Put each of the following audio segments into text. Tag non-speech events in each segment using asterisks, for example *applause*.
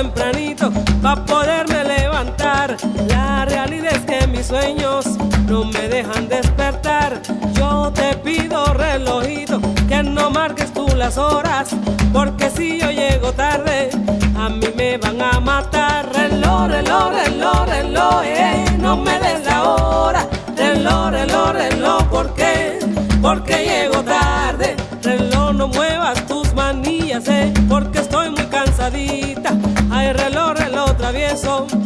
Tempranito para poderme levantar. La realidad es que mis sueños no me dejan despertar. Yo te pido relojito que no marques tú las horas, porque si yo llego tarde a mí me van a matar. Reloj, reloj, reloj, reloj, eh, no me des la hora. Reloj, reloj, reloj, ¿por qué? Porque soul.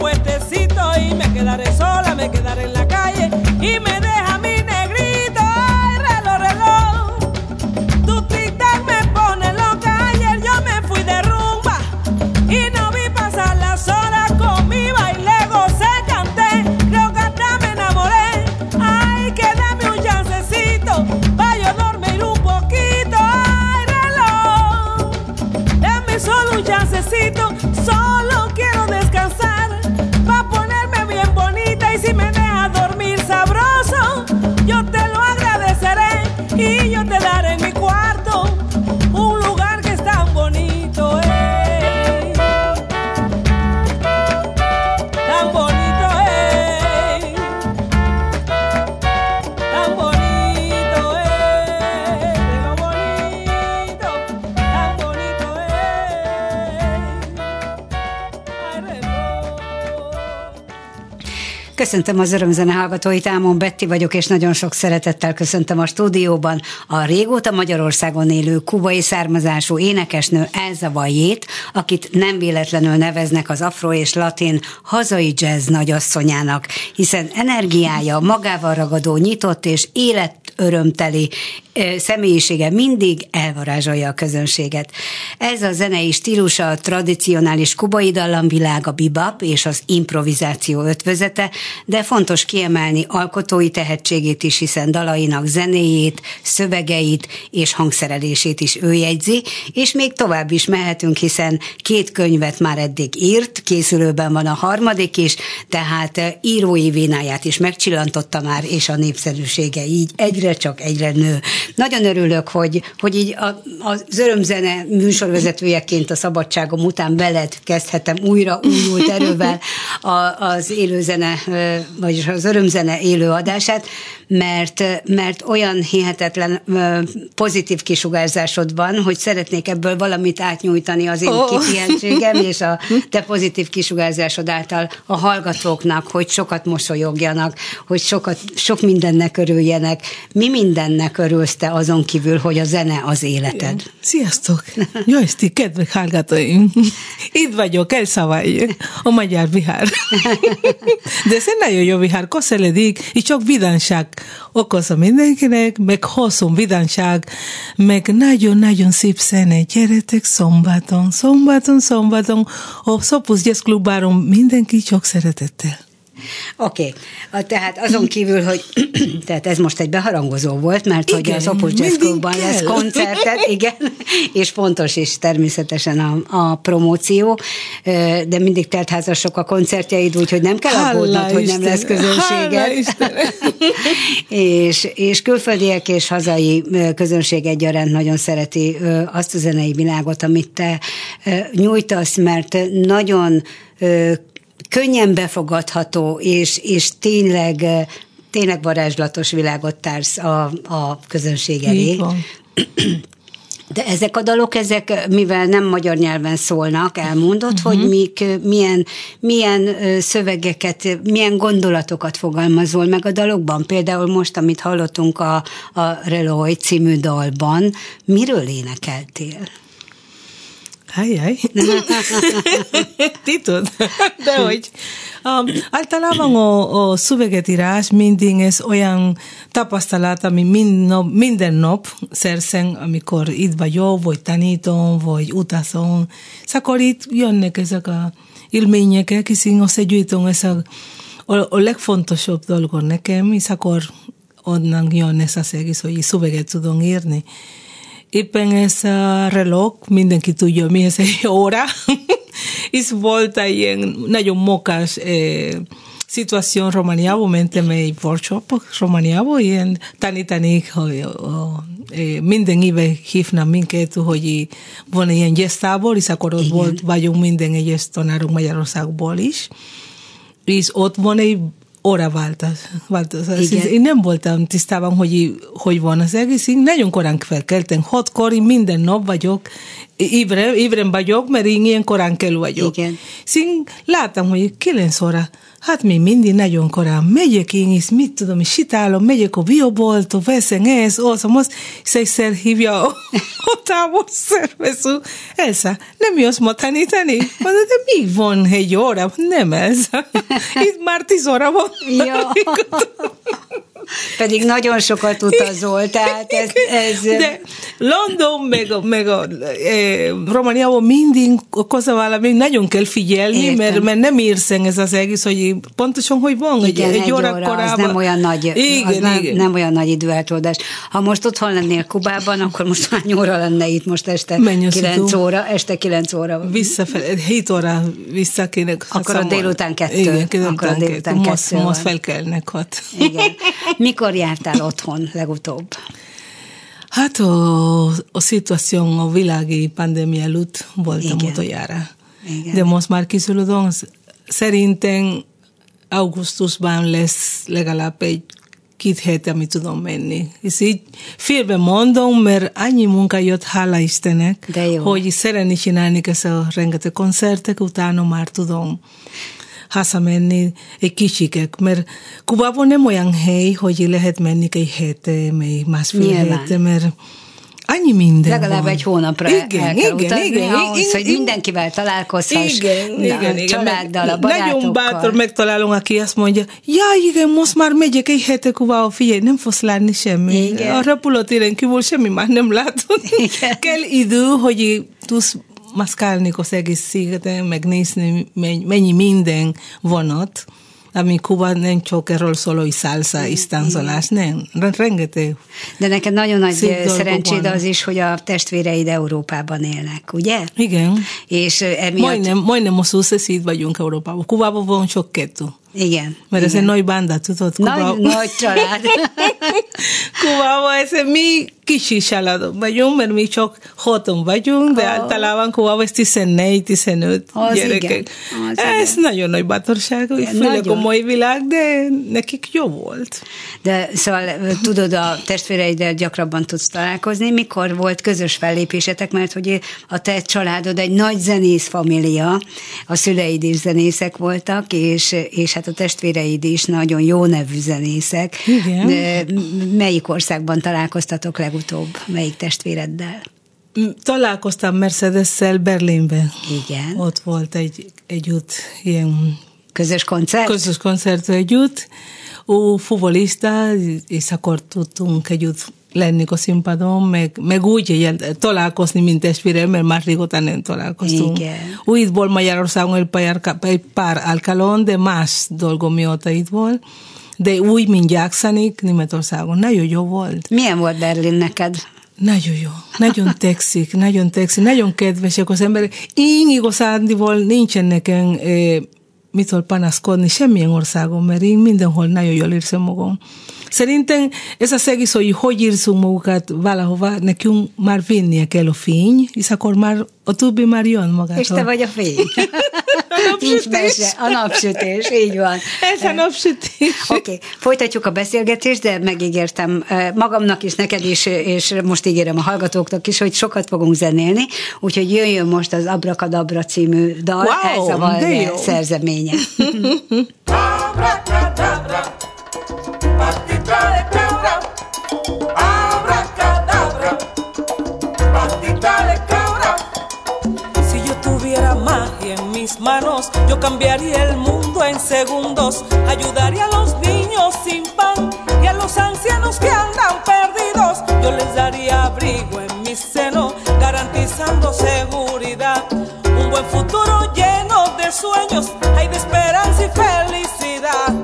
Puestecito y me quedaré sola, me quedaré en la calle y me deja mi Köszöntöm az örömzene hallgatóit, Ámon Betti vagyok, és nagyon sok szeretettel köszöntöm a stúdióban a régóta Magyarországon élő kubai származású énekesnő Elza Vajét, akit nem véletlenül neveznek az afro és latin hazai jazz nagyasszonyának, hiszen energiája, magával ragadó, nyitott és élet örömteli személyisége mindig elvarázsolja a közönséget. Ez a zenei stílusa a tradicionális kubai dallamvilág, a bebop és az improvizáció ötvözete, de fontos kiemelni alkotói tehetségét is, hiszen dalainak zenéjét, szövegeit és hangszerelését is ő jegyzi, és még tovább is mehetünk, hiszen két könyvet már eddig írt, készülőben van a harmadik is, tehát írói vénáját is megcsillantotta már, és a népszerűsége így egyre csak egyre nő. Nagyon örülök, hogy, hogy így a, az örömzene műsorvezetőjeként a szabadságom után veled kezdhetem újra újult erővel *laughs* a, az élőzene, vagyis az örömzene élő adását, mert, mert olyan hihetetlen pozitív kisugárzásod van, hogy szeretnék ebből valamit átnyújtani az én oh. kipihentségem, *laughs* és a te pozitív kisugárzásod által a hallgatóknak, hogy sokat mosolyogjanak, hogy sokat, sok mindennek örüljenek. Mi mindennek örülsz te azon kívül, hogy a zene az életed? Sziasztok! Jó esti, kedves hallgatóim! Itt vagyok, elszavai, a Magyar Vihár. *laughs* De ez egy nagyon jó vihár, koszeledik, és csak vidánság okozza mindenkinek, meg hosszú vidánság, meg nagyon-nagyon szép szene. Gyertek szombaton, szombaton, szombaton, a Szopusz Jazz Klubáron mindenki csak szeretettel. Oké, okay. tehát azon kívül, hogy *clears throat* tehát ez most egy beharangozó volt, mert igen, hogy az Opus Jazz Clubban lesz koncertet, *laughs* igen, és fontos is természetesen a, a promóció, de mindig teltházasok a koncertjeid, úgyhogy nem kell aggódnod, hogy nem lesz közönséget. *laughs* és, és külföldiek és hazai közönség egyaránt nagyon szereti azt a zenei világot, amit te nyújtasz, mert nagyon könnyen befogadható, és, és tényleg, tényleg varázslatos világot társz a, a közönség elé. De ezek a dalok, ezek, mivel nem magyar nyelven szólnak, elmondott, uh-huh. hogy mik, milyen, milyen szövegeket, milyen gondolatokat fogalmazol meg a dalokban. Például most, amit hallottunk a, a Reloy című dalban, miről énekeltél? Ajaj. *laughs* Titod, de hogy um, általában a, a szövegetírás mindig ez olyan tapasztalat, ami mind nap, minden nap szerszen, amikor itt vagyok, vagy tanítom, vagy utazom, akkor itt jönnek ezek a élmények, hiszen összegyűjtöm ez a, a, legfontosabb dolog nekem, és akkor onnan jön ez az egész, hogy szöveget tudom írni éppen ez a reloj, mindenki tudja, mi ez egy *laughs* óra, és volt ilyen nagyon mokás eh, situación Romániában, mentem egy workshop Romániában, ilyen tanítani, hogy eh, minden éve hívnak minket, hogy van ilyen gyesztábor, és akkor ott volt, vagyunk minden egyes tanárok Magyarországból is, és ott van egy óraváltás. változás. Én nem voltam tisztában, hogy hogy van az egész. Én nagyon korán felkeltem. Hatkor, én minden nap vagyok, ébren, ébren vagyok, mert én ilyen korán kell vagyok. Igen. Én láttam, hogy kilenc óra Hát mi mindig nagyon korán megyek én is, mit tudom, és sitálom, megyek a bioboltba, veszem ez, az, az, és egyszer hívja a, *laughs* a távol szervező, Elsa, nem jössz ma tanítani? Mondja, de mi van egy óra? Nem ez. *laughs* Itt már tíz óra van. Ja. *laughs* Pedig nagyon sokat utazol, tehát *laughs* ez... ez... De London, meg, a, meg a e, Romániában mindig okozza valami, nagyon kell figyelni, mert, mert nem írsz ez az egész, hogy pontosan hogy van, igen, egy, egy, óra, óra korábban. Az nem olyan nagy, igen, az nem, igen. nem olyan nagy időeltolódás. Ha most otthon lennél Kubában, akkor most hány óra lenne itt most este? Menj 9 óra, este 9 óra. Visszafelé, 7 óra vissza kéne Akkor a délután kettő. Igen, akkor a délután kettő. Most, most felkelnek hat. Igen. *laughs* Mikor jártál otthon legutóbb? Hát a, a szituáció a világi pandémia előtt voltam Igen. utoljára. Igen. De most már kiszülődöm, szerintem augusztusban lesz legalább egy két hét, amit tudom menni. És így félbe mondom, mert annyi munka jött, hála Istennek, hogy szeretni csinálni ezt a rengeteg koncertek, utána már tudom hazamenni egy kicsikek, mert Kubában nem olyan hely, hogy lehet menni egy hete, még másfél hete, mert annyi minden Legalább van. egy hónapra igen, el kell igen, utazni, igen, ahhoz, igen, hogy igen. mindenkivel találkozhass, Igen, na, igen, a igen. családdal, a Nagyon barátokkal. bátor megtalálom, aki azt mondja, ja, igen, most már megyek egy hete Kubába, figyelj, nem fogsz látni semmi. Igen. A repülőtéren kívül semmi már nem látod. Igen. Kell idő, hogy tudsz maszkálni az egész szigeten, megnézni, mennyi, minden van ott. Ami Kuba nem csak erről szóló, hogy szálsza, és táncolás, nem. Rengeteg. De neked nagyon nagy eh, szerencséd vannak. az is, hogy a testvéreid Európában élnek, ugye? Igen. És eh, emiatt... Majdnem, majdnem a itt vagyunk Európában. Kubában van csak kettő. Igen. Mert ez igen. egy nagy banda, tudod? Kuba- *laughs* nagy család. *laughs* Kubában ez mi kicsi családok vagyunk, mert mi csak haton vagyunk, de Ó. általában Kubában ez 14-15 Az gyerekek. igen, az ez nagyon nagy bátorság, Igen, főleg a mai világ, de nekik jó volt. De szóval tudod, a testvéreiddel gyakrabban tudsz találkozni. Mikor volt közös fellépésetek, mert hogy a te családod egy nagy zenész família, a szüleid is zenészek voltak, és, és hát a testvéreid is nagyon jó nevű zenészek. Igen. De melyik országban találkoztatok legutóbb? Melyik testvéreddel? M- Találkoztam Mercedes-szel Berlinben. Igen. Ott volt egy együtt ilyen Közös koncert? közös koncert együtt. Ő futbolista, és akkor tudtunk együtt lenni a színpadon, meg, meg úgy hogy találkozni, mint testvére, mert már régóta nem találkoztunk. Igen. Ő itt volt Magyarországon egy pár, egy pár alkalon, de más dolgom mióta itt volt. De úgy, mint Jacksonik, Németországon. Nagyon jó volt. Milyen volt Berlin neked? Nagyon jó, nagyon *laughs* tetszik, nagyon tetszik, nagyon kedvesek az emberek. Én igazándiból nincsen nekem eh, mitől panaszkodni semmilyen országon, mert én mindenhol nagyon jól érzem magam. Szerintem ez az egész, hogy hogy érzünk magukat valahova, nekünk már vinnie kell a fény, és akkor már a többi már jön magától. És te vagy a fény. *laughs* Nincs napsütés. A napsütés, így van. Ez a napsütés. Oké, okay. folytatjuk a beszélgetést, de megígértem eh, magamnak is, neked is, és most ígérem a hallgatóknak is, hogy sokat fogunk zenélni, úgyhogy jöjjön most az Abrakadabra című dal, Wow, ez a de Valve jó. Abracadabra, szerzeménye. *laughs* patita Si yo tuviera magia en mis manos, yo cambiaría el mundo en segundos. Ayudaría a los niños sin pan y a los ancianos que andan perdidos. Yo les daría abrigo en mi seno, garantizando seguridad. Un buen futuro lleno de sueños, hay de esperanza y felicidad.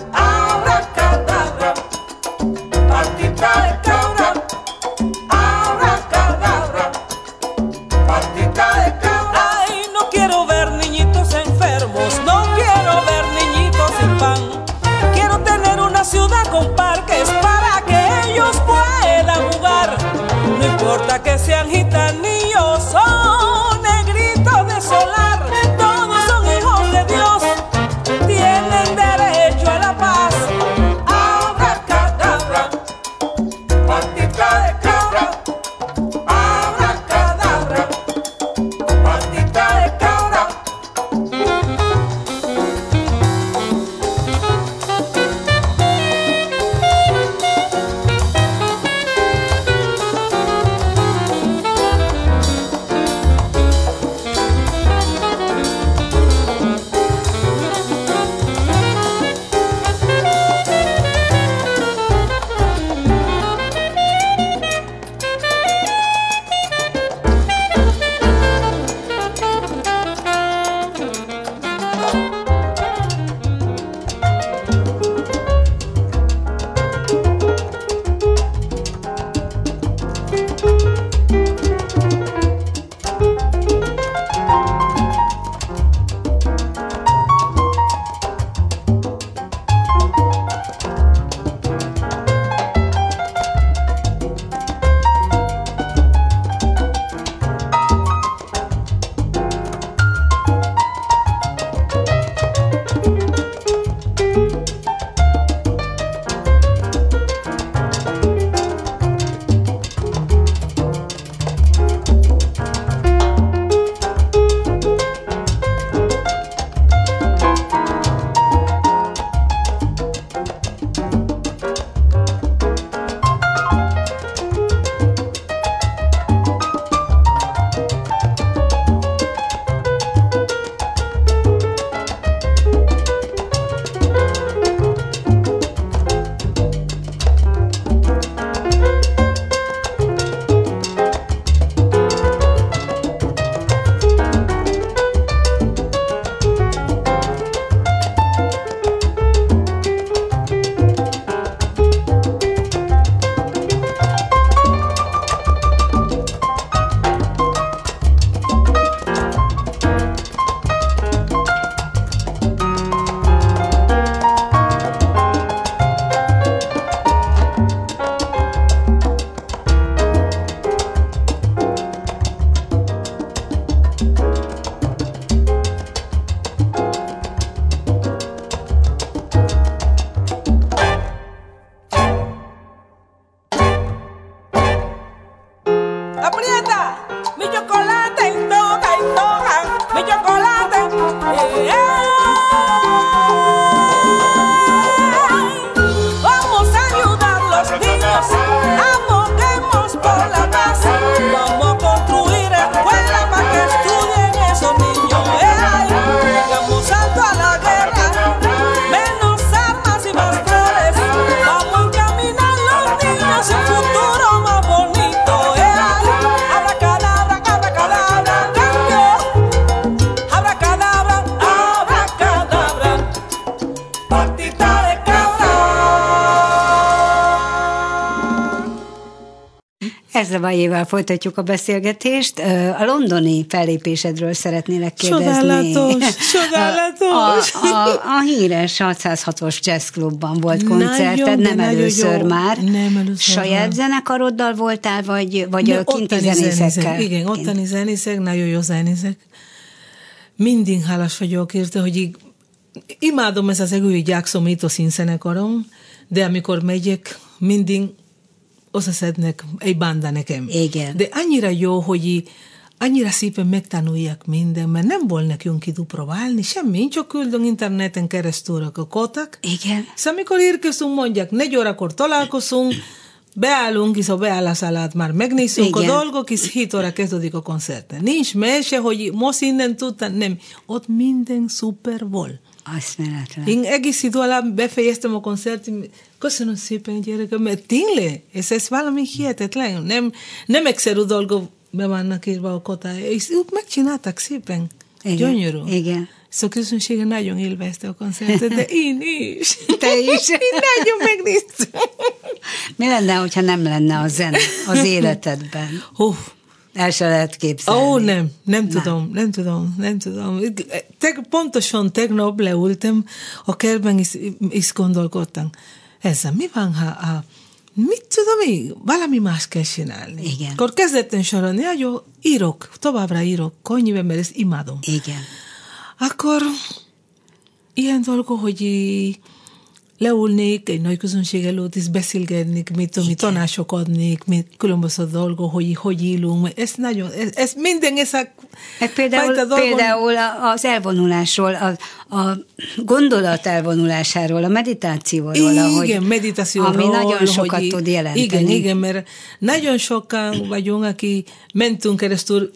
Folytatjuk a beszélgetést. A londoni fellépésedről szeretnélek kérdezni. Csodálatos, *laughs* csodálatos. A, a, a híres 606-os jazzklubban volt koncerted, nem először jó. már. Nem először Saját már. zenekaroddal voltál, vagy, vagy Ne, a kinti zenészekkel? Igen, ottani zenészek, nagyon jó zenészek. Mindig hálás vagyok érte, hogy így, imádom ez az egői Jackson Mitosin zenekarom, de amikor megyek, mindig összeszednek egy banda nekem. Igen. De annyira jó, hogy annyira szépen megtanulják minden, mert nem volt nekünk idő próbálni, semmi, csak küldünk interneten keresztül a kotak. Igen. Szóval amikor érkezünk, mondják, négy órakor találkozunk, beállunk, és a beállás alatt már megnézzük a Igen. dolgok, és 7 óra kezdődik a koncert. Nincs mese, hogy most innen tudtam, nem. Ott minden szuper volt. Eszméletlen. Én egész idő alatt befejeztem a koncertet, köszönöm szépen gyerekem, mert tényleg, ez, ez valami hihetetlen, nem, nem egyszerű dolgok be vannak írva a kotája, és ők megcsináltak szépen. Igen, Gyönyörű. igen. Szóval a közönsége nagyon élvezte a koncertet, de *laughs* én is. Te is. Én nagyon megnéztem. Mi lenne, hogyha nem lenne a zene az életedben? Hú, El se lehet képzelni. Ó, nem, nem tudom, nem tudom, nem tudom. Teg, pontosan tegnap leültem a kertben, és, és gondolkodtam, ezzel mi van, ha, ha mit tudom én, valami más kell csinálni. Igen. Akkor kezdettem sorolni, ja, jó, írok, továbbra írok, konnyiben, mert ezt imádom. Igen. Akkor ilyen dolgok, hogy leülnék egy nagy közönség előtt, és beszélgetnék, mit tudom, tanácsok adnék, mit különböző dolgok, hogy hogy élünk. Ez nagyon, ez, ez minden ez a Meg például, dolgon- például az elvonulásról, a, a gondolat elvonulásáról, a meditációról, Igen, ahogy, meditációról. ami nagyon hogy sokat így- tud jelenteni. Igen, igen, mert nagyon sokan vagyunk, aki mentünk keresztül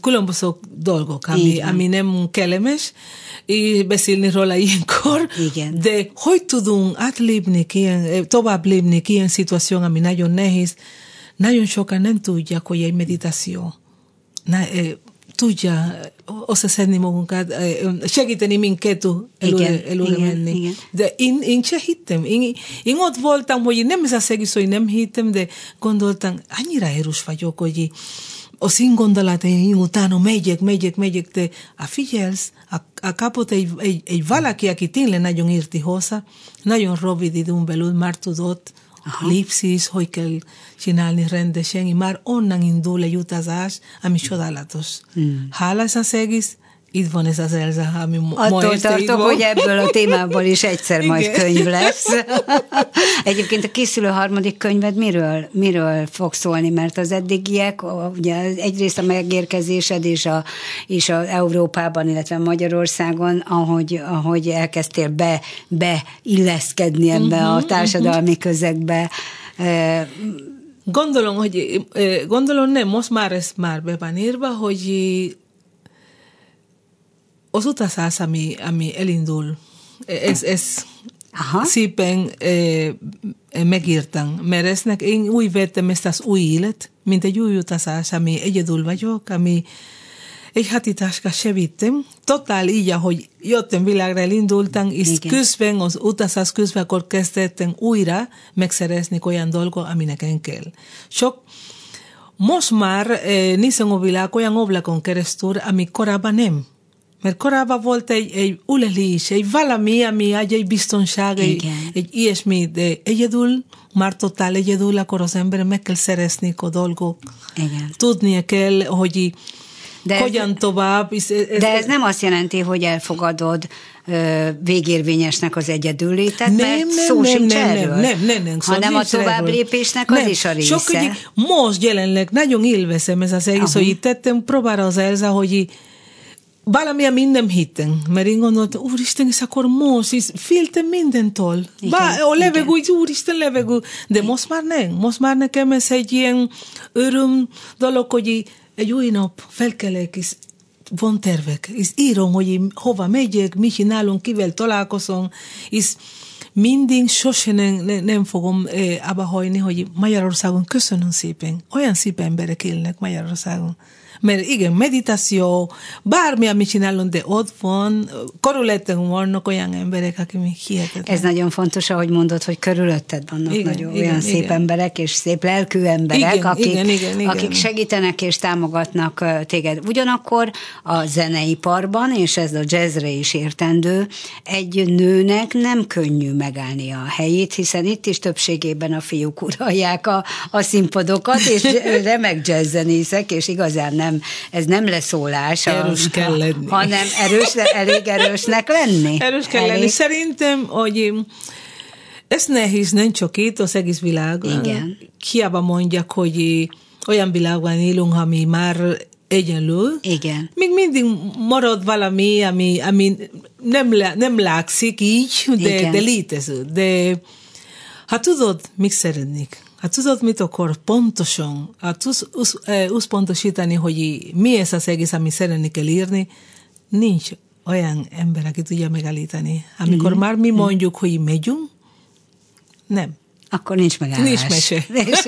különböző dolgok, ami, van. ami nem kellemes, és beszélni róla ilyenkor. Igen. De hogy tudunk átlépni, ilyen, tovább lépni ilyen szituáció, ami nagyon nehéz, nagyon sokan nem tudják, hogy egy meditáció. Na, eh, tudja összeszedni magunkat, eh, segíteni minket előre, Igen, előre igen, menni. igen. De én, én se hittem. Én, én ott voltam, hogy nem ez az egész, hogy nem hittem, de gondoltam, annyira erős vagyok, hogy az én gondolataim utána megyek, megyek, megyek, de a figyelsz, a, a kapott egy, egy, egy valaki, aki tényleg nagyon érti hozzá, nagyon rövid időn belül már tudott, lépszés, hogy kell csinálni rendesen, és már onnan indul egy utazás, ami csodálatos. Hmm. Hálás az egész, itt van ez az Elza, ami mo- ma Attól tartok, van. hogy ebből a témából is egyszer *laughs* majd Igen. könyv lesz. *laughs* Egyébként a készülő harmadik könyved miről, miről fog szólni? Mert az eddigiek, ugye egyrészt a megérkezésed és a, és a Európában, illetve Magyarországon, ahogy, ahogy elkezdtél be, beilleszkedni ebbe Mhm, a társadalmi közegbe, eh, Gondolom, hogy gondolom nem, most már ez már be van írva, hogy az utazás, ami, ami elindul, ez, ez Aha. szépen eh, megírtam, mert eznek én úgy vettem ezt az új élet, mint egy új utazás, ami egyedül vagyok, ami egy hatitáska se vittem, totál így, ahogy jöttem világra, elindultam, és Igen. közben, az utazás közben akkor kezdettem újra megszerezni olyan dolgot, ami nekem kell. Sok most már eh, nézem a világ olyan oblakon keresztül, ami korábban nem. Mert korábban volt egy, egy ulelés, egy valami, ami egy biztonság, egy, egy ilyesmi, de egyedül, már totál egyedül, akkor az ember meg kell szerezni a dolgok. Igen. Tudnia kell, hogy De ez- hogyan tovább. És ez, De ez nem azt jelenti, hogy elfogadod ö, végérvényesnek az egyedüllétet, mert szó nem, sincs nem, erről. nem, nem, nem, szó hanem a tovább lépésnek az Nem, is a része. Sok, hogy most jelenleg nagyon élvezem ez az egész, Aha. hogy tettem próbára az Elza, hogy így valami, amit nem hittem, mert én gondoltam, úristen, és akkor most, és féltem mindentől. Igen, Bá, a levegő, igen. úristen, levegő. De most már nem, most már nekem ez egy ilyen öröm dolog, hogy egy új nap felkelek, és van tervek, és írom, hogy hova megyek, mit csinálunk, kivel találkozom, és mindig sose nem, nem, nem fogom eh, abba hagyni, hogy Magyarországon köszönöm szépen, olyan szép emberek élnek Magyarországon. Mert igen, meditáció, bármi, amit csinálunk, de ott van, körülöttünk vannak olyan emberek, akik még hihetetlen. Ez nagyon fontos, ahogy mondod, hogy körülötted vannak Igen, nagyon igen, olyan szép igen. emberek, és szép lelkű emberek, Igen, akik, igen, igen, igen. akik segítenek és támogatnak téged. Ugyanakkor a zeneiparban, és ez a jazzre is értendő, egy nőnek nem könnyű megállni a helyét, hiszen itt is többségében a fiúk uralják a, a színpadokat, és *laughs* remek jazzzenészek, és igazán nem, ez nem leszólás. a- Erős kell *laughs* lenni. Hanem erős, elég erősnek lenni. Erős kell lenni. Elég. Szerintem, hogy ez nehéz, nem csak itt, az egész világ. Igen. Hiába mondják, hogy olyan világban élünk, ami már egyenlő. Igen. Még mindig marad valami, ami, ami nem, nem látszik így, de, Igen. de létező. De ha tudod, mit szeretnék, ha tudod, mit akar pontosan, ha tudsz usz- eh, összpontosítani, hogy mi ez az egész, ami szeretnék elírni, nincs olyan ember, aki tudja megállítani. Amikor Mhm. már mi mondjuk, hogy megyünk, nem. Akkor nincs megállás. Nincs mese. *laughs* *laughs* És-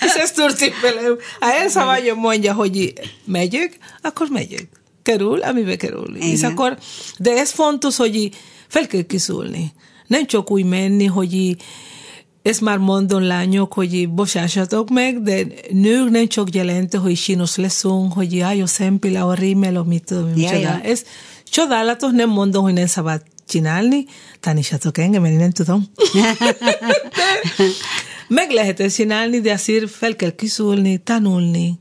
És ez történt velem. Ha elszavanyom mondja, hogy megyek, akkor megyek. Kerül, amibe kerül. És akkor, de ez fontos, hogy fel kell kiszólni. Nem csak úgy menni, hogy ezt már mondom lányok, hogy bocsássatok meg, de nők nem csak jelenti, hogy sínos leszünk, hogy jaj, a szempilla, a rímel, amit tudom, micsoda. ja. Ez csodálatos, nem mondom, hogy nem szabad csinálni, tanísatok engem, én nem tudom. *laughs* Meg lehet ezt csinálni, de azért fel kell kiszólni, tanulni,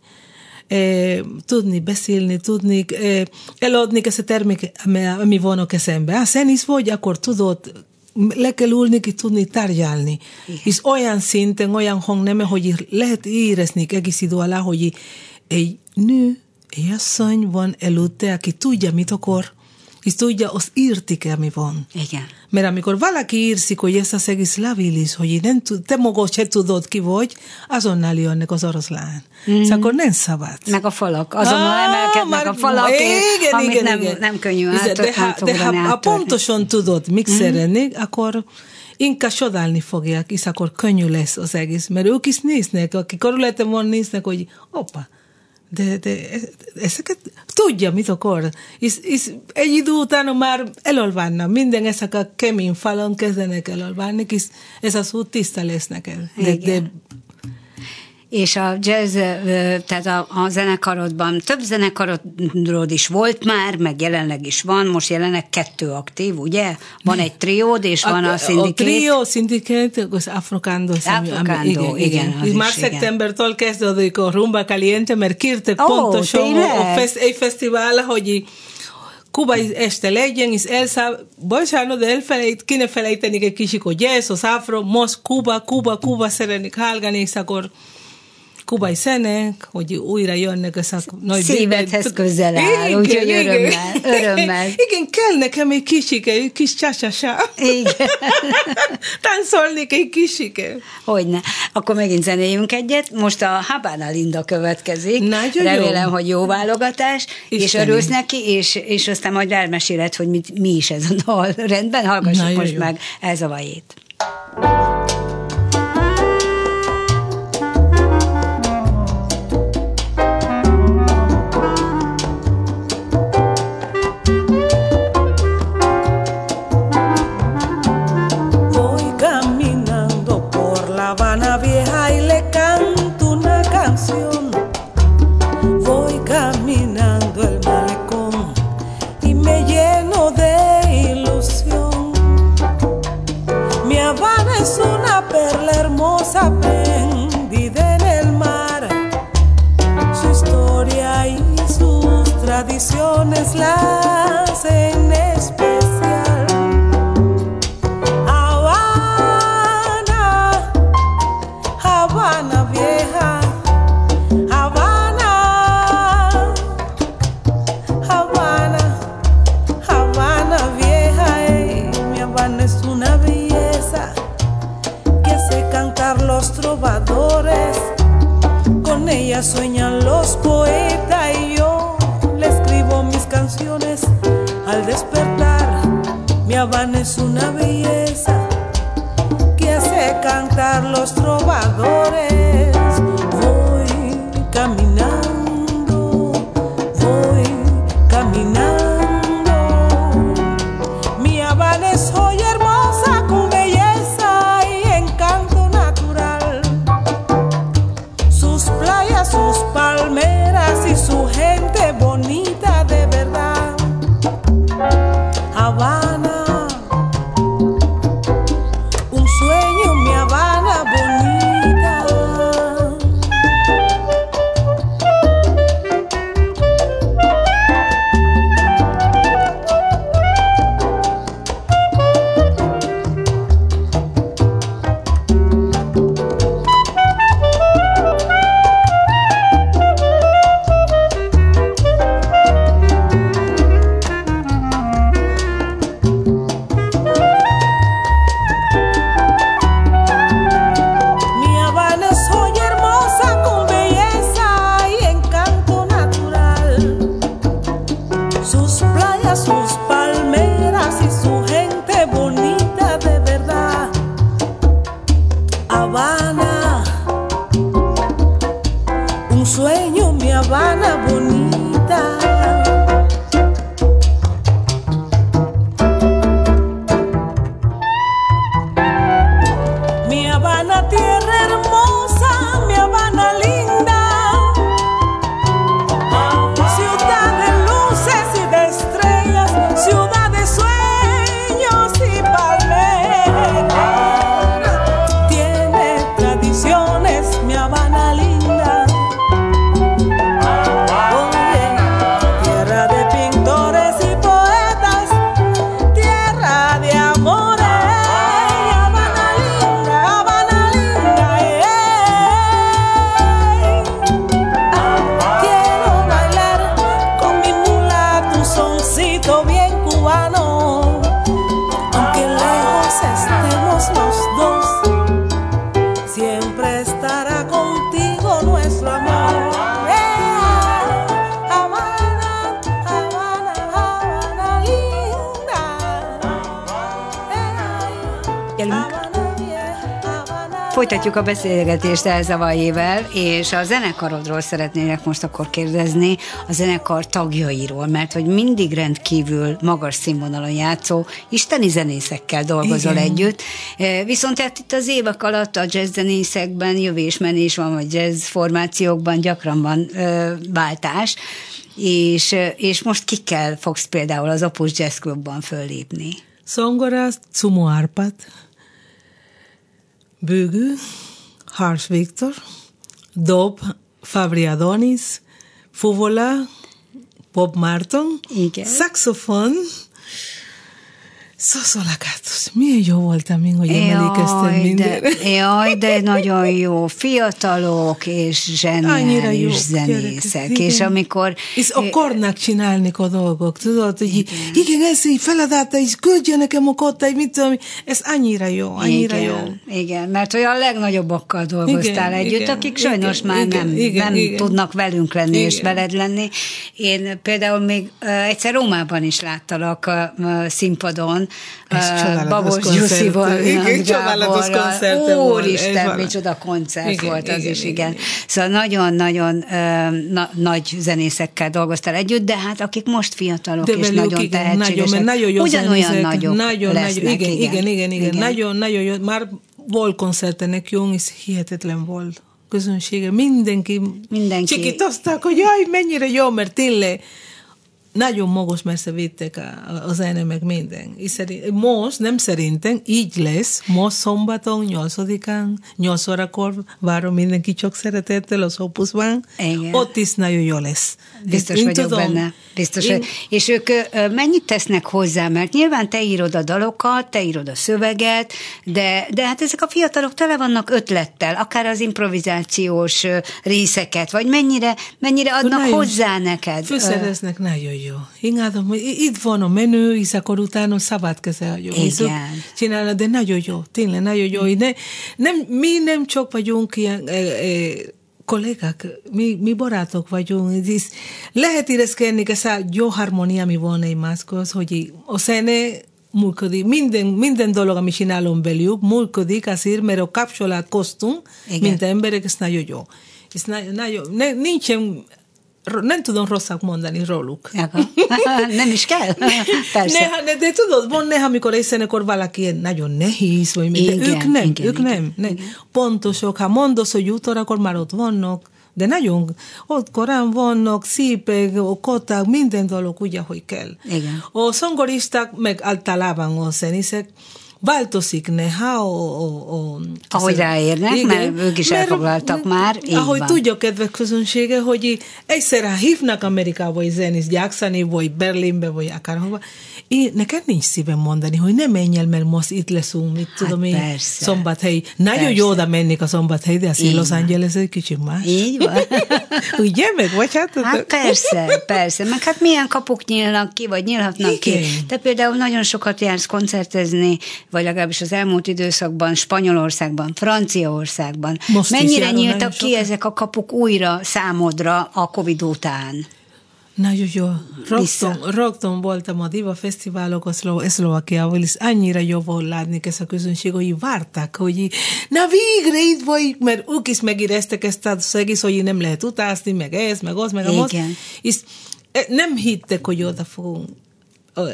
eh, tudni beszélni, tudni eh, eladni ezt a termék, ami, van a kezembe. Ha zenész vagy, akkor tudod, le kell ülni, ki tudni tárgyalni. És olyan szinten, olyan hangneme, hogy lehet érezni egész idő alá, hogy egy nő, egy asszony van előtte, aki tudja, mit akar, és tudja az értéke, ami van. Igen. Mert amikor valaki írszik, hogy ez az egész lavilis, hogy nem tud, te magad se tudod ki vagy, azonnal jönnek az oroszlán. Mm. Szóval akkor nem szabad. Meg a falak. Azonnal Ah, emelkednek a falak, igen, amit igen, nem, igen. nem könnyű át, de, ha, de ha, ha pontosan tudod, mit mm. szeretnék, akkor inkább csodálni fogják, és akkor könnyű lesz az egész. Mert ők is néznek, akik körülöttem van, néznek, hogy opa, de, de ezeket tudja, mit akar. És, és egy idő után már elolvánnak. Minden ezek a kemény falon kezdenek elolválni, és ez az út tiszta lesz neked. De, de. És a jazz, tehát a, a zenekarodban több zenekarodod is volt már, meg jelenleg is van, most jelenleg kettő aktív, ugye? Van egy triód, és van a A szindikét. trio, szindikét, az Afrocando. Afrocando, igen, igen. is, már igen. szeptembertől kezdődik a Rumba Caliente, mert kértek Ó, pontosan a fest, egy fesztivál, hogy kubai este legyen, és elszá... Bocsánat, de elfelejt, kéne felejteni egy kicsit, hogy jazz, az afro, most Kuba, Kuba, Kuba szeretnék hallgani, és akkor kubai szenek, hogy újra jönnek ezek nagy Szívedhez bébek. közel áll, Igen, úgyhogy örömmel, örömmel. *laughs* Igen, kell nekem egy kisike, egy kis csásásá. Igen. *laughs* Táncolnék egy kisike. Hogyne. Akkor megint zenéljünk egyet. Most a Habana Linda következik. Nagyon jó. Remélem, hogy jó válogatás, és Istenem. örülsz neki, és, és aztán majd elmeséled, hogy mit, mi is ez a dal. Rendben, hallgassuk Nagyon most jó. meg ez a vajét. Voy la hacen especial. Habana, Habana vieja, Habana, Habana, Habana vieja, mi Habana es una belleza que hace cantar los trovadores, con ella sueñan los poetas al despertar. Mi Habana es una belleza que hace cantar los a beszélgetést Elzavajével, és a zenekarodról szeretnének most akkor kérdezni, a zenekar tagjairól, mert hogy mindig rendkívül magas színvonalon játszó isteni zenészekkel dolgozol Igen. együtt, e, viszont hát itt az évek alatt a jazz zenészekben jövésmenés van, vagy jazz formációkban gyakran van ö, váltás, és, és most kikkel fogsz például az Opus Jazz Clubban föllépni? Zongora, Cumo Árpát, Bőgő, Harsh Victor, Dope Fabriadonis, Fúbola, Bob Martin, saxofón, saxofon, Szaszolakátus, milyen jó voltam még, hogy emlékeztem mindenre. De, jaj, de nagyon jó. Fiatalok és zseniális zenészek. Gyerekek, és amikor... És akarnak csinálni a dolgok, tudod, hogy igen, igen ez így feladata, és küldjön nekem a kottáig, mit tudom, ez annyira jó, annyira igen, jó. Igen, mert olyan legnagyobbakkkal dolgoztál igen, együtt, igen, akik sajnos igen, már igen, nem, igen, nem igen. tudnak velünk lenni igen. és veled lenni. Én például még egyszer Rómában is láttalak a uh, Babos Gyuszival, Igen, csodálatos koncert Úristen, micsoda koncert igen, volt az igen, is, igen. igen. Szóval nagyon-nagyon na, nagy zenészekkel dolgoztál együtt, de hát akik most fiatalok de és nagyon igen, tehetségesek, nagyon, nagyon jó ugyanolyan zenészek, nagyok nagyon, lesznek. Nagyon, igen, igen, igen, igen, igen. Nagyon, nagyon jó. Már volt koncertenek jó, és hihetetlen volt közönsége. Mindenki, Mindenki. csikítozták, hogy jaj, mennyire jó, mert tényleg nagyon magas messze vittek a, a zene meg minden. És szerint, most, nem szerintem, így lesz, most szombaton, 8-án, 8 órakor várom mindenki csak szeretettel az Opusban. Igen. Ott is nagyon jó lesz. Biztos Én vagyok tudom, benne. Biztos. Én... És ők mennyit tesznek hozzá? Mert nyilván te írod a dalokat, te írod a szöveget, de, de hát ezek a fiatalok tele vannak ötlettel, akár az improvizációs részeket, vagy mennyire, mennyire adnak nagyon, hozzá neked? Főszereznek nagyon jó. Imádom, hogy itt van a menő, és akkor utána szabad keze vagyok. Igen. Csinálna, de nagyon jó, tényleg nagyon jó. De nem, mi nem csak vagyunk ilyen e, e, kollégák, mi, mi barátok vagyunk, és lehet érezkedni, ez a jó harmónia, ami van egymáshoz, hogy a szene működik. Minden, minden dolog, amit csinálunk belőlük, működik azért, mert a kapcsolat köztünk, mint emberek, ez nagyon jó. Ez nagyon, nagyon, ne, nincsen nem tudom rosszak mondani róluk. *laughs* nem is kell? *laughs* Persze. Neha, de, de tudod, van néha, amikor akkor valaki nagyon nehéz, vagy igen, de ők nem, igen, ők igen, nem. nem. Igen. Pontosok, ha mondasz, hogy útor, akkor már ott vannak, de nagyon, ott korán vannak, szépek, koták, minden dolog úgy, ahogy kell. Igen. A zongoristák, meg általában a zenészek, változik néha. O, o, o, ahogy ráérnek, igen, mert ők is mert, elfoglaltak már. Ahogy van. tudja kedves közönsége, hogy egyszer hívnak Amerikába, vagy zenész játszani, vagy Berlinbe, vagy akárhova, én, neked nincs szívem mondani, hogy nem menj el, mert most itt leszünk, mit hát tudom én, persze. szombathelyi. Nagyon persze. jó oda mennék a szombathelyi, de az Los Angeles egy kicsit más. Így van. *laughs* Ugye, meg vagy hát? Hát persze, persze. Meg hát milyen kapuk nyílnak ki, vagy nyílhatnak Igen. ki. Te például nagyon sokat jársz koncertezni, vagy legalábbis az elmúlt időszakban, Spanyolországban, Franciaországban. Most Mennyire nyíltak ki sokat? ezek a kapuk újra számodra a Covid után? Nagyon jó. Rögtön, rögtön voltam a Diva Fesztiválok a Szlovákiával, és annyira jó volt látni ezt a közönség, hogy várták, hogy na végre itt vagy, mert ők is megéreztek ezt az egész, hogy nem lehet utazni, meg ez, meg az, meg az. És e, nem hittek, hogy oda fogunk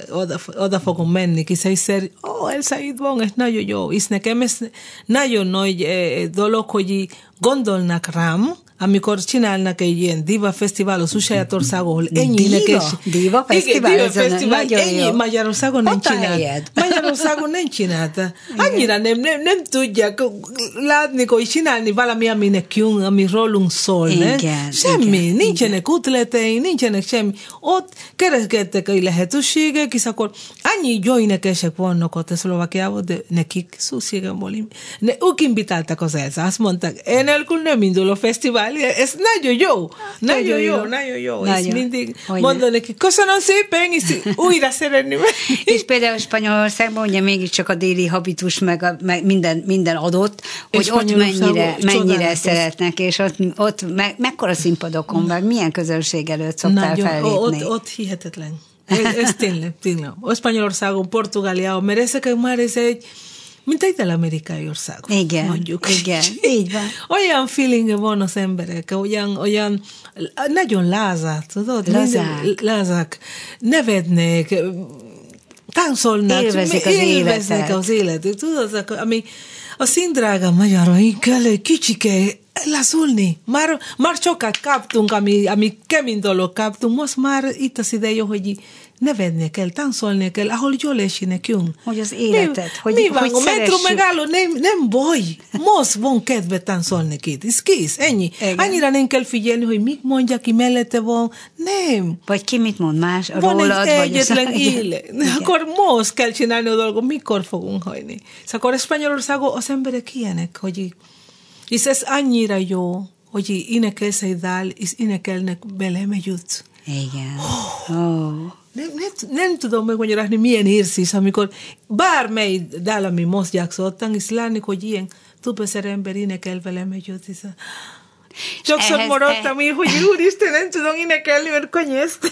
oda, oda fogom menni, hiszen ó, Elsa itt van, ez nagyon jó, és nekem ez nagyon nagy eh, dolog, hogy gondolnak rám, amikor csinálnak egy ilyen diva fesztivál az saját országon, ahol ennyi diva? énekes... Diva fesztivál? Igen, diva fesztivál, ennyi jó. Magyarországon nem csinált. *laughs* Magyarországon nem csinálta. Annyira nem, nem, nem tudják látni, hogy csinálni valami, ami nekünk, ami rólunk szól. Igen, semmi, igen, nincsenek igen. ötleteink, nincsenek semmi. Ott kereskedtek a lehetőségek, és akkor annyi jó énekesek vannak ott a Szlovákiában, de nekik szükségem volt. Ne, ők invitáltak az Elsa, azt mondták, enélkül nem indul a fesztivál, ez nagyon jó, nagyon jó, nagyon jó. Nagyon. És mindig mondom neki, köszönöm szépen, és újra szeretném. *laughs* és például Spanyolországban ugye mégiscsak a déli habitus meg, a, meg minden, minden adott, hogy ott mennyire, mennyire szeretnek, és ott, ott me, mekkora színpadokon, meg milyen közönség előtt szoktál nagyon, fellépni. Ott, ott hihetetlen. Ez, ez tényleg, tényleg. Spanyolországon, Portugáliában, mert ezek már ez egy mint egy dél-amerikai ország. Igen, mondjuk. igen, *laughs* így van. Olyan feelingje van az emberek, olyan, olyan nagyon lázák, tudod? Lazák. Minden- lázák. Nevednek, táncolnak, Élvezik az élveznek életet. az életet. Tudod, ami a kell egy kicsike lazulni. Már, már sokat kaptunk, ami, ami kemény dolog kaptunk, most már itt az ideje, hogy így nevedni kell, táncolni kell, ahol jól esik nekünk. Hogy az életet, mi, hogy- mi van, hogy a metró megálló, nem, nem baj. Most van kedve táncolni itt. Ez kész, ennyi. Igen. Annyira nem kell figyelni, hogy mit mondja, ki mellette van. Nem. Vagy ki mit mond más Van rólad, egy vagy egyetlen *laughs* élet. Akkor most kell csinálni a dolgot, mikor fogunk hajni. És akkor Spanyolországon az emberek ilyenek, hogy és ez annyira jó, hogy énekelsz egy dal, és énekelnek belem együtt. Igen. Oh. Nem, nem, nem tudom megmagyarázni, milyen érzés, amikor bármely dal, ami most játszottam, és látni, hogy ilyen több ezer ember énekel velem együtt. A- Sokszor Ehhez- maradtam én, hogy úristen, nem tudom énekelni, mert konyeszt. *laughs*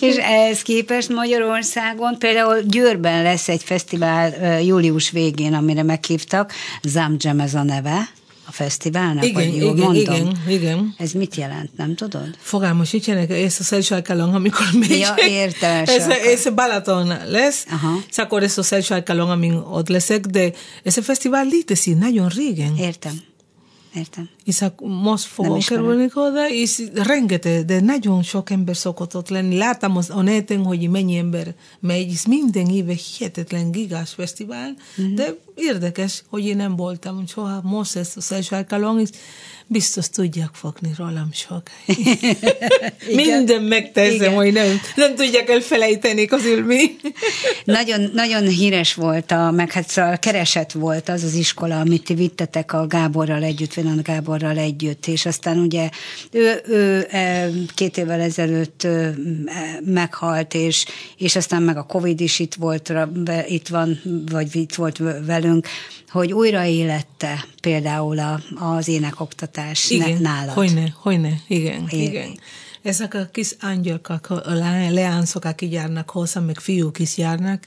És ehhez képest Magyarországon például Győrben lesz egy fesztivál július végén, amire meghívtak, Zamjam ez a neve a fesztiválnak, Igen, vagy jól igen, mondom? igen, igen. Ez mit jelent, nem tudod? Fogalmas nincsenek, ez a szelsalkalon, amikor megyek. Ja, értem, ez, ez Balaton lesz, Aha. és akkor ez a szelsalkalon, amin ott leszek, de ez a fesztivál létezik nagyon régen. Értem. Értem. És most ismerem. kerülni oda, és rengeteg, de nagyon sok ember szokott ott lenni. Láttam az, a neten, hogy mennyi ember megy, és minden éve hihetetlen gigás fesztivál, Mhm. de érdekes, hogy én nem voltam soha. Most ez az első alkalom, és biztos tudják fogni rólam sok. *laughs* minden megteszem, Igen. hogy nem, nem tudják elfelejteni közül mi. *laughs* Nagyon, nagyon híres volt, a, meg hát szóval keresett volt az az iskola, amit ti vittetek a Gáborral együtt, Vénan Gáborral együtt, és aztán ugye ő, ő két évvel ezelőtt eh, meghalt, és, és aztán meg a Covid is itt volt, itt van, vagy itt volt velünk, hogy újraélette például a, az énekoktatás ne, Igen, nálad. hogyne, hogyne, igen, Igen. igen. Ezek a kis angyalkak, a le- leánszok, akik járnak hozzá, meg fiúk is járnak,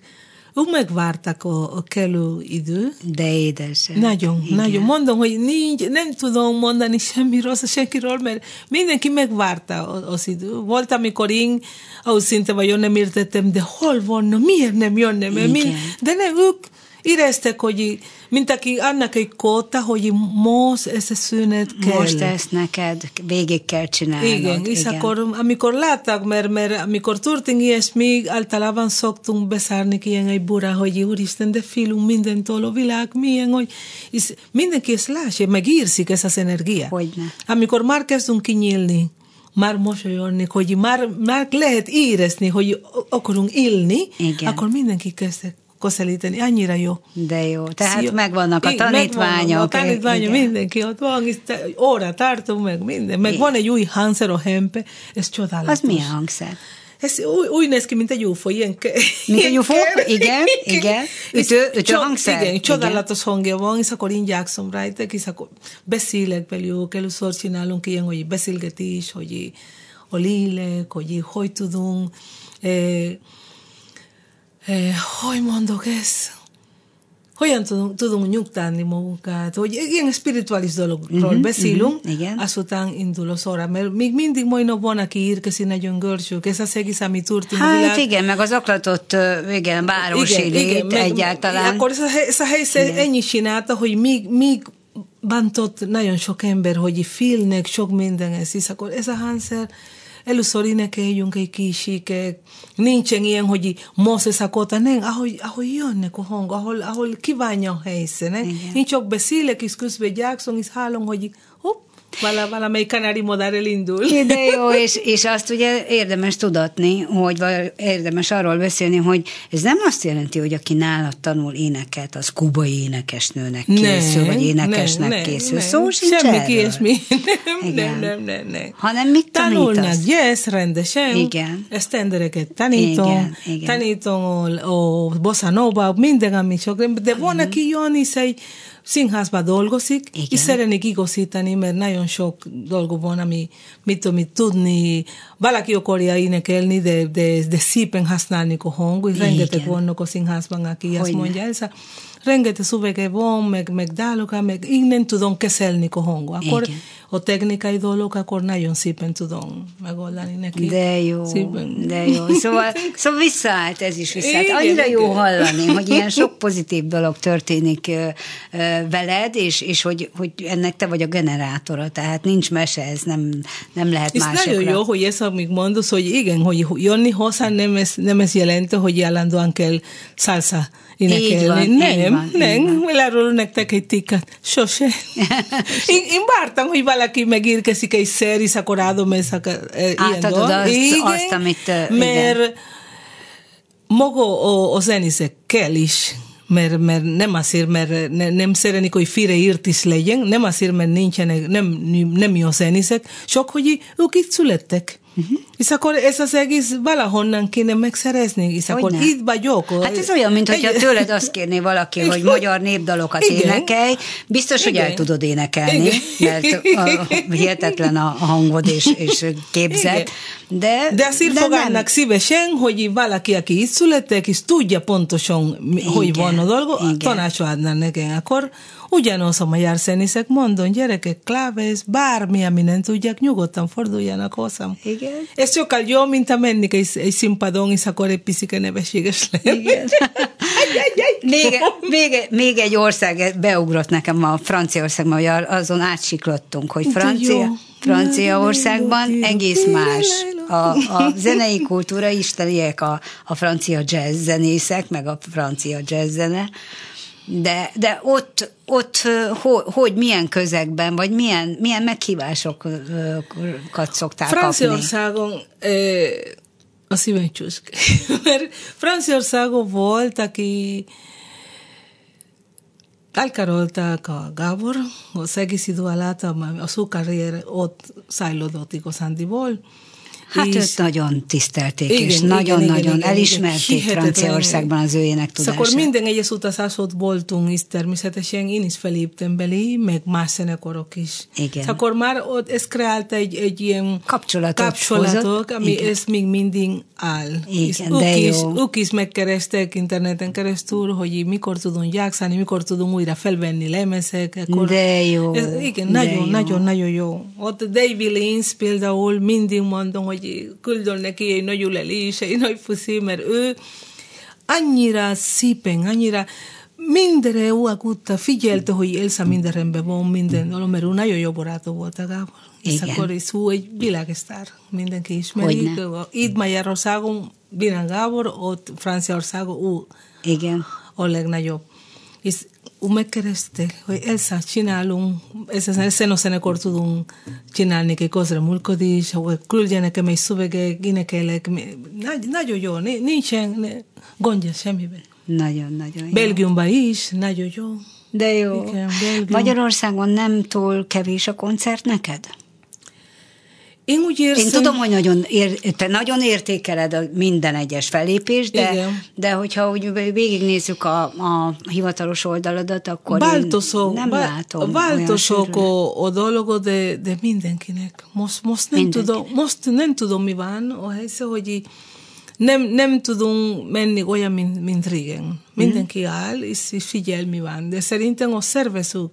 ők megvárták a, a kellő idő. De édes. Nagyon, Igen. nagyon. Mondom, hogy nincs, nem tudom mondani semmi rossz senkiről, mert mindenki megvárta az idő. Volt, amikor én őszinte vagyok, nem értettem, de hol vanna, miért nem jönne? Mert Igen. de nem, ők éreztek, hogy mint aki annak egy kóta, hogy most ez a szünet kell. Most ezt neked végig kell csinálnod. Igen, és akkor amikor láttak, mert, mert amikor történik ilyesmi, általában szoktunk beszállni ilyen egy burá, hogy úristen, de félünk mindentől a világ, milyen, hogy és mindenki ezt látja, meg írzik ezt az energia. Hogyne. Amikor már kezdünk kinyílni, már mosolyogni, hogy már, már lehet érezni, hogy akarunk élni, Igen. akkor mindenki kezd közelíteni. Annyira jó. De jó, tehát Szia. megvannak a tanítványok. megvannak A tanítványok, igen. mindenki ott van, óra tartunk meg, minden. Meg Igen. van egy új hangszer a hempe, ez csodálatos. Az milyen hangszer? Ez úgy, úgy néz ki, mint egy UFO, ilyen Mint egy UFO? Igen, igen. *laughs* Ütő- ütő hangszer? Igen, csodálatos hangja van, és akkor én játszom rajta, és akkor beszélek velük, először csinálunk ilyen, hogy beszélgetés, hogy a lélek, hogy hogy tudunk, eh, eh, hogy mondok ezt, hogyan tudunk, tudunk nyugtálni magunkat, hogy ilyen spirituális dologról uh-huh, beszélünk, mhm, igen. azután indul a szóra, mert még mindig majdnem van, aki érkezik nagyon görcsök, ez az egész, ami történik Hát világ. igen, meg az aklatott, igen, városi lét meg- egyáltalán. Akkor ez a, helyzet ennyi csinálta, hogy még, még bántott nagyon sok ember, hogy félnek sok minden ez, és akkor ez a hangszer, először énekeljünk egy kicsiket, nincsen ilyen, hogy most ez a kota, nem, ahogy, ahogy jönnek a hang, ahol, ahol kívánja a helyszín. nem? Én csak beszélek, és közben gyákszom, és hallom, hogy hopp, vala, valamelyik kanári modár elindul. De jó, *laughs* és, és azt ugye érdemes tudatni, hogy vagy érdemes arról beszélni, hogy ez nem azt jelenti, hogy aki nálad tanul éneket, az kubai énekesnőnek készül, vagy énekesnek nem, készül. nem. Szó sincs Semmi ilyesmi. *laughs* Nem, nem, nem, nem, nem. Hanem mit Tanulnak tanítasz? jazz rendesen. Igen. Esztendereket tanítom. Igen, igen. Tanítom a, a bossa nova, minden, ami sok. De van, aki jön és egy színházban dolgozik, Igen. és szeretnék igazítani, mert nagyon sok dolga van, ami mit tudom, tudni, valaki akarja énekelni, de, de, de szépen használni a hang, és rengeteg vannak a színházban, aki Hogyne. mondja. Elsa, rengeteg szövege van, meg, meg dáloka, meg nem tudom kezelni a hang. Akkor Igen. A technikai dolgok, akkor nagyon szépen tudom megoldani neki. De jó, Szépen. de jó. Szóval, *laughs* szóval visszaállt ez is visszaállt. Igen, Annyira jó igen. hallani, hogy ilyen *laughs* sok pozitív dolog történik veled, és, és hogy, hogy ennek te vagy a generátora, tehát nincs mese, ez nem, nem lehet És másokra. nagyon jó, hogy ezt, amit mondasz, hogy igen, hogy jönni hozzá nem ez, nem ez jelenti, hogy állandóan kell salsa Így énekelni. van, így nem, van, így nem, elárulok nektek egy tikket. Sose. *laughs* én, én vártam, hogy valaki megérkezik egy szer, és akkor adom ezt a, e, ilyen Átadod azt- Igen, azt, amit, ö, igen. Mert maga a, a zenészek kell is, mert, mert nem azért, mert ne, nem szeretnék, hogy félreírt is legyen, nem azért, mert nincsenek, nem, nem jó zenészek, csak hogy ők itt születtek. Uh-huh. És akkor ez az egész valahonnan kéne megszerezni, és akkor itt vagyok. Hát ez olyan, mint hogyha tőled azt kérné valaki, *laughs* hogy magyar népdalokat Igen. énekelj, biztos, hogy el Igen. tudod énekelni, Igen. mert a, hihetetlen a hangod és, és képzett, de, De azért de fogadnak nem. szívesen, hogy valaki, aki itt születtek, és tudja pontosan, mi- hogy Igen, van a dolog, igen. tanácsot adnak nekem. Akkor ugyanaz a magyar zenészek, mondom, gyerekek, klávez, bármi, ami nem tudják, nyugodtan forduljanak hozzám. Igen. Ez sokkal jó, mint a mennék egy, egy színpadon, és akkor egy picike neveséges lenni. Igen. még, még, még egy ország beugrott nekem a Franciaországban, hogy azon átsiklottunk, hogy Francia. Franciaországban egész más a, a zenei kultúra, isteniek a, a francia jazz zenészek, meg a francia jazz zene, de, de ott, ott hogy, hogy milyen közegben, vagy milyen, milyen meghívásokat szoktál kapni? Franciaországon a szívem csúszk. *laughs* Mert Franciaországon volt, aki elkarolták a Gábor, az egész idő alatt, a a szó karrier ott szájlódott igazándiból. Hát És- őt nagyon tisztelték, Igen, és nagyon-nagyon elismerték igen. Franciaországban az ő énektudását. akkor minden egyes utazás ott voltunk, és természetesen én is feléptem belé, meg más zenekarok is. Igen. Akkor már ott ez kreált egy, egy ilyen Kapcsolatot kapcsolatok, hozott. ami Igen. ez még mindig áll. Igen, és de ők, is, jó. ők is megkerestek interneten keresztül, hogy mikor tudunk játszani, mikor tudunk újra felvenni lemezek. Akkor De jó, Ez, igen, de nagyon, jó. nagyon, nagyon jó. Ott David Lynch például mindig mondom, hogy küldöm neki egy nagy ölelés, egy nagy puszi, mert ő annyira szépen, annyira mindenre jó akutta, figyelte, hogy Elsa minden rendben van, minden mert ő nagyon jó barátom volt a Gábor. És akkor is ő egy világsztár, mindenki ismeri. Itt Magyarországon Bírán Gábor, ott Franciaországon ő Igen. a legnagyobb. És ő megkereste, hogy Elsa, csinálunk, ezen a zenekar tudunk csinálni egy közre mulkodis, hogy küldje nekem egy szöveget, énekelek. Nagy, nagyon jó, ni- nincsen gondja semmiben. Nagyon-nagyon. Belgiumban is, nagyon jó. De jó. Igen, Belgium. Magyarországon nem túl kevés a koncert neked? Én úgy érzem... Én tudom, hogy nagyon, ér, te nagyon értékeled a minden egyes felépést, de, Igen. de hogyha úgy végignézzük a, a hivatalos oldaladat, akkor Változó, nem vá- látom. változók olyan a, a dolog, de, de mindenkinek. Most, most, nem Mindenkinek. tudom, most nem tudom, mi van a helyzet, hogy nem, nem tudunk menni olyan, mint, mint régen. Mindenki áll, és, és figyel, mi van. De szerintem a szervezők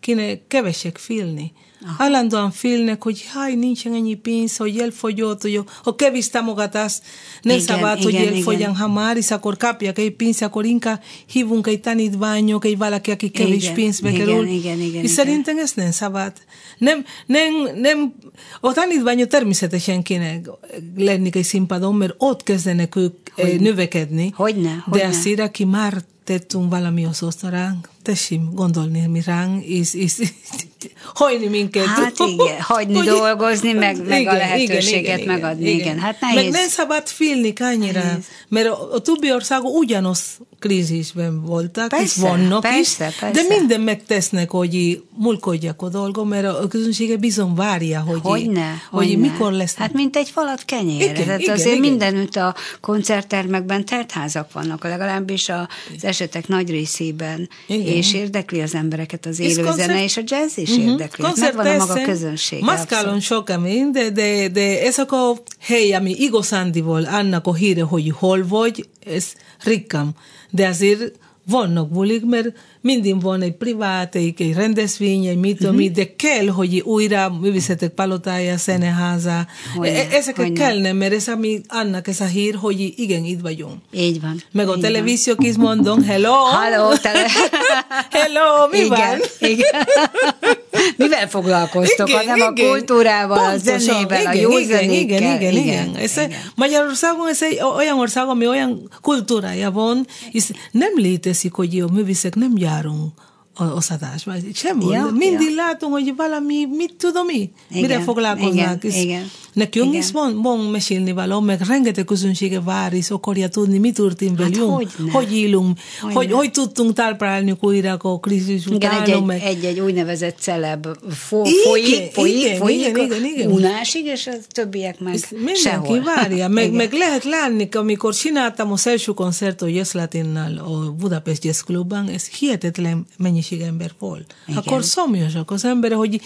kéne kevesek félni. Állandóan félnek, hogy háj, nincsen ennyi pénz, hogy elfogyott, hogy a kevés támogatás nem Igen, szabad, hogy igen, elfogyan igen. hamar, és akkor kapják egy pénzt, akkor inkább hívunk egy tanítványok, egy valaki, aki kevés Igen, pénzbe igen, kerül. igen, igen, és szerintem ez nem szabad. Nem, nem, nem, a tanítványok természetesen kéne lenni egy színpadon, mert ott kezdenek ők eh, növekedni. Hogyne, De hogyne. azért, aki már tettünk valami az ránk, tessék gondolni mi ránk, és, és, hajni minket. Hát igen, hagyni *laughs* Hogy- dolgozni, meg- meg a lehetőséget megadni, igen. Hát nehéz. Meg nem szabad félni annyira, Nehéz. mert a, a többi országok ugyanaz krízisben voltak, és Persze, vannak persze, is, persze. de minden megtesznek, hogy mulkodjak a dolgon, mert a közönsége bizony várja, hogy, Hogyne, hogy hogyne. mikor lesz. Hát mint egy falat kenyér. Igen, Tehát igen, azért igen. mindenütt a koncerttermekben teltházak vannak, legalábbis az esetek nagy részében, Igen. és érdekli az embereket az És élő koncert- zene, és a jazz is Mhm. érdekli. Hát Megvan a maga közönség. Matkálon sok, ami, de, de, de ez a hely, ami igazándiból annak a híre, hogy hol vagy, ez rikkam. De azért vannak bulik, mert mindig van egy privát, egy, egy rendezvény, egy mit, uh-huh. de kell, hogy újra művészetek palotája, szeneháza. Hogyne, E- Ezeket hogyne. kellene, mert ez ami, annak ez a hír, hogy igen, itt vagyunk. Így van. Meg a televíziók is mondom, hello! Halló, tele... *laughs* Hello, mi igen, van? Igen. *laughs* Mivel foglalkoztok, Igen, hanem a igen. kultúrával, a Pontosan. zenével, a Igen, jó igen, zenékkel. igen, igen, igen. Ez igen. Magyarországon ez egy olyan ország, ami olyan kultúrája van, és nem létezik, hogy a művészek nem Erfahrung a osztatásba. Semmi. Ja, Mindig ja. látom, hogy valami, mit tudom mi, Igen, mire foglalkoznak. igen, és igen. Nekünk Igen. is van, van mesélni való, meg rengeteg közönsége vár, és akarja tudni, mi történt velünk, hogyne. hogy élünk, hogy, hogy tudtunk talprálni újra a krízis Igen, után. egy-egy, meg... egy-egy úgynevezett celeb fo- Igen, folyik, folyik, igen, folyik igen, igen, igen. unásig, és a többiek meg mindenki sehol. várja, meg, Igen. meg lehet látni, amikor csináltam az első koncertot Latinnal a Budapest Jazz Clubban, ez hihetetlen mennyiség ember volt. Igen. Akkor szomjasak az emberek, hogy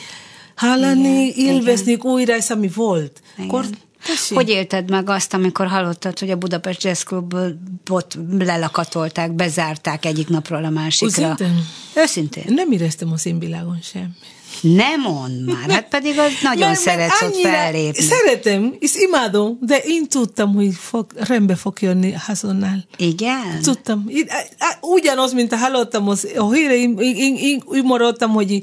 hallani, Igen, élvezni újra, ez ami volt. Igen. Akkor tessék. Hogy élted meg azt, amikor hallottad, hogy a Budapest Jazz Clubot lelakatolták, bezárták egyik napról a másikra? Őszintén? Őszintén? Nem éreztem a színvilágon semmi. Nem mond már, hát pedig az *laughs* nagyon Mert- mert szeretsz ott annyira fellépni. Szeretem, és imádom, de én tudtam, hogy fog, rendbe fog jönni hazonnál. Igen? Tudtam. Ugyanaz, mint hallottam az, a híre, én, én, én, én úgy maradtam, hogy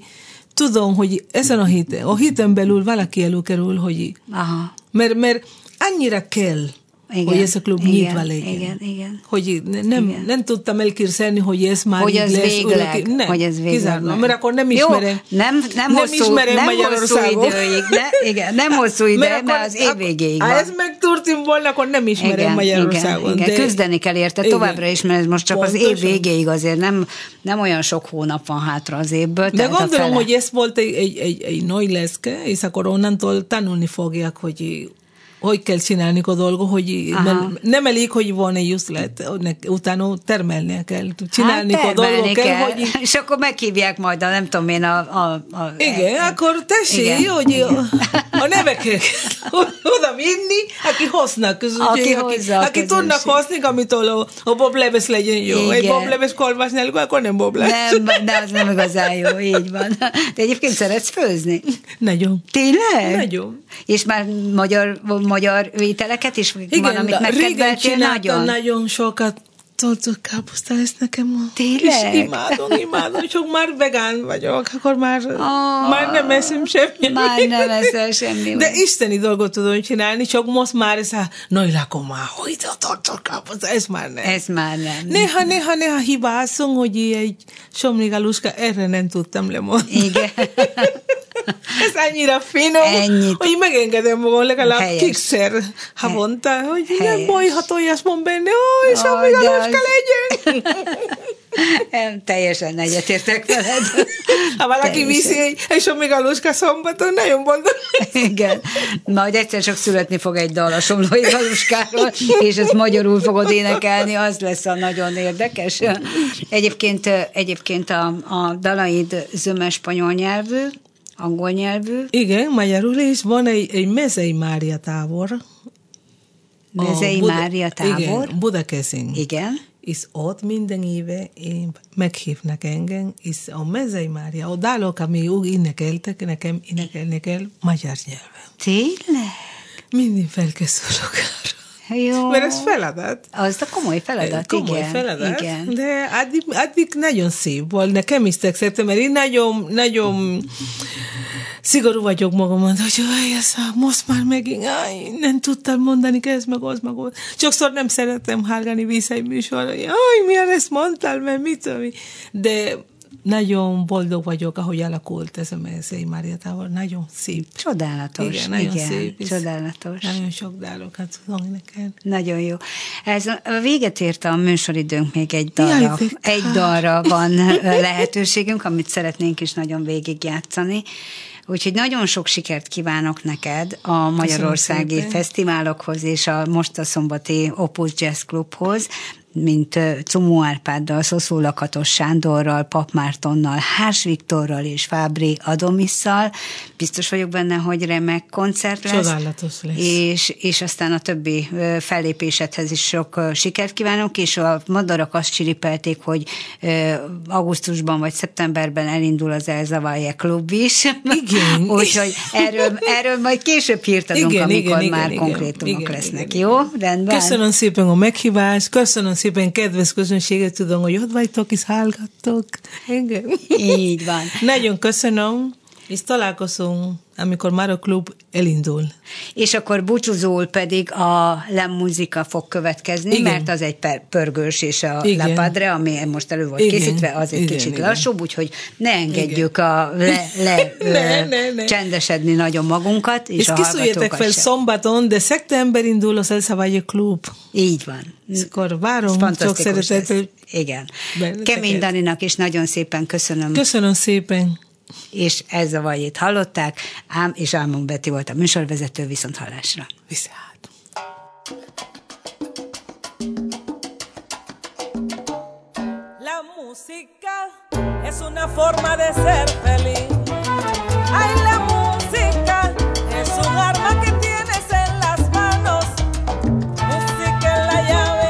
tudom, hogy ezen a héten, a héten belül valaki előkerül, hogy Aha. mert, mert annyira kell, Igen, hogy ez a klub igen, nyitva legyen. igen, igen. Hogy ne- nem, Igen. nem tudtam elképzelni, hogy ez már Hogy ez lesz. végleg, örökké. nem, hogy ez végleg. kizárólag, mert akkor nem Jó, ismerem. nem, nem, hosszú, ismerem nem hosszú időig, ne, igen, nem *laughs* hosszú ide, mert, akkor- az év végéig Ha ez megtörtént volna, akkor nem ismerem Magyarországon. Igen, igen. de- küzdeni kell érte Igen. továbbra is, mert ez most csak az év Pontosan. végéig azért nem, nem olyan sok hónap van hátra az évből. De gondolom, hogy ez volt egy, egy, egy, egy nagy leszke, és akkor onnantól tanulni fogják, hogy hogy kell csinálni a dolgot, hogy Aha. nem elég, hogy van egy üzlet, utána termelnie kell. Csinálni hát, a dolgot kell, kell, hogy és akkor meghívják majd a, nem tudom én, a... a, a igen, a, akkor tessék, Igen. hogy a, neveket *laughs* oda vinni, aki hoznak közönség, Aki aki, aki tudnak hozni, amitől a, a Bob Leves legyen jó. Igen. Egy Bob Leves kolbász nélkül, akkor nem Bob Leves. Nem, de az nem igazán jó, így van. De egyébként szeretsz főzni? Nagyon. Tényleg? Nagyon. És már magyar, magyar ételeket is Igen, van, amit megkedveltél nagyon? nagyon sokat toltott káposzta lesz nekem. a- Tényleg? És imádom, imádom, csak már vegán vagyok, akkor már, Ah. már nem eszem semmi. Már nem eszel semmi. De isteni dolgot tudom csinálni, csak most már ez a nagy lakom már, hogy a toltott káposzta, ez már nem. Ez már nem. Néha, néha, néha hibázom, hogy egy somnigaluska, erre nem tudtam lemondani. Igen. *laughs* *laughs* Ez annyira finom, Ennyit. hogy megengedem magam legalább Helyes. kétszer havonta, hogy nem Helyes. tojás van benne, ó, és amíg a legyen. *laughs* Nem, teljesen egyetértek veled. Ha valaki Teljesen. viszi és amíg a luska szombaton, nagyon boldog. Igen. Majd egyszer csak születni fog egy dal a Somlói Galuskáról, és ezt magyarul fogod énekelni, az lesz a nagyon érdekes. Egyébként, egyébként a, a dalaid zöme spanyol nyelvű, angol nyelvű, Igen, magyarul is van egy, egy Mezei Mária tábor. Mezei Buda- Mária tábor. Igen, Budakeszin. Igen. És ott minden éve én meghívnak engem, és a Mezei Mária, a dalok, ami úgy énekeltek, nekem énekelni kell magyar nyelven. Tényleg? Mindig felkészülök arra. Jó. Mert ez feladat. Az a komoly feladat, Komoly igen. feladat, igen. de addig, addig nagyon szép volt. Nekem is tetszett, mert én nagyon, nagyon szigorú vagyok magamon, hogy jaj, ez most már megint, aj, nem tudtam mondani ez, meg az, meg az. Sokszor nem szeretem hallgani vissza egy műsorra, hogy jaj, milyen ezt mondtál, mert mit tudom. De nagyon boldog vagyok, ahogy alakult ez a Mezei Tábor. Nagyon szép. Csodálatos. Igen, nagyon igen, szép. Csodálatos. Nagyon sok dálokat tudom nekem. Nagyon jó. Ez a véget ért a műsoridőnk, még egy dalra, Jaj, egy dalra van lehetőségünk, amit szeretnénk is nagyon végigjátszani. Úgyhogy nagyon sok sikert kívánok neked a magyarországi fesztiválokhoz és a most a szombati Opus Jazz Clubhoz. Mint Cumó Árpáddal, Szoszó Lakatos Sándorral, Pap Mártonnal, Hárs Viktorral és Fábri Adomisszal. Biztos vagyok benne, hogy remek koncert lesz. Csodálatos lesz. És, és aztán a többi fellépésedhez is sok sikert kívánok, és a madarak azt csiripelték, hogy augusztusban vagy szeptemberben elindul az Elzavalje klub is. Igen. *laughs* Úgyhogy erről, erről majd később hírt adunk, igen, amikor igen, már igen, konkrétumok igen, lesznek. Igen. Jó? Rendben? Köszönöm szépen a meghívást, köszönöm szépen kedves közönséget, tudom, hogy ott vagytok és hallgattok. Igen. Így van. Nagyon köszönöm, és találkozunk amikor már a klub elindul. És akkor búcsúzól pedig a lemuzika fog következni, igen. mert az egy pörgős, és a igen. lepadre, ami most elő volt igen. készítve, az egy igen, kicsit igen. lassúbb, úgyhogy ne engedjük igen. a le, *laughs* le ne, ne, ne. csendesedni nagyon magunkat, és, és a kiszújétek fel sem. szombaton, de szeptember indul az El klub. Így van. Akkor várom, sok szeretettel. Igen. Kemény Daninak is nagyon szépen köszönöm. Köszönöm szépen és ez a vajét hallották, ám és Álmon Beti volt a műsorvezető, viszont hallásra. Viszont. La música es una forma de ser feliz. Ay, la música es un arma que tienes en las manos. Música es la llave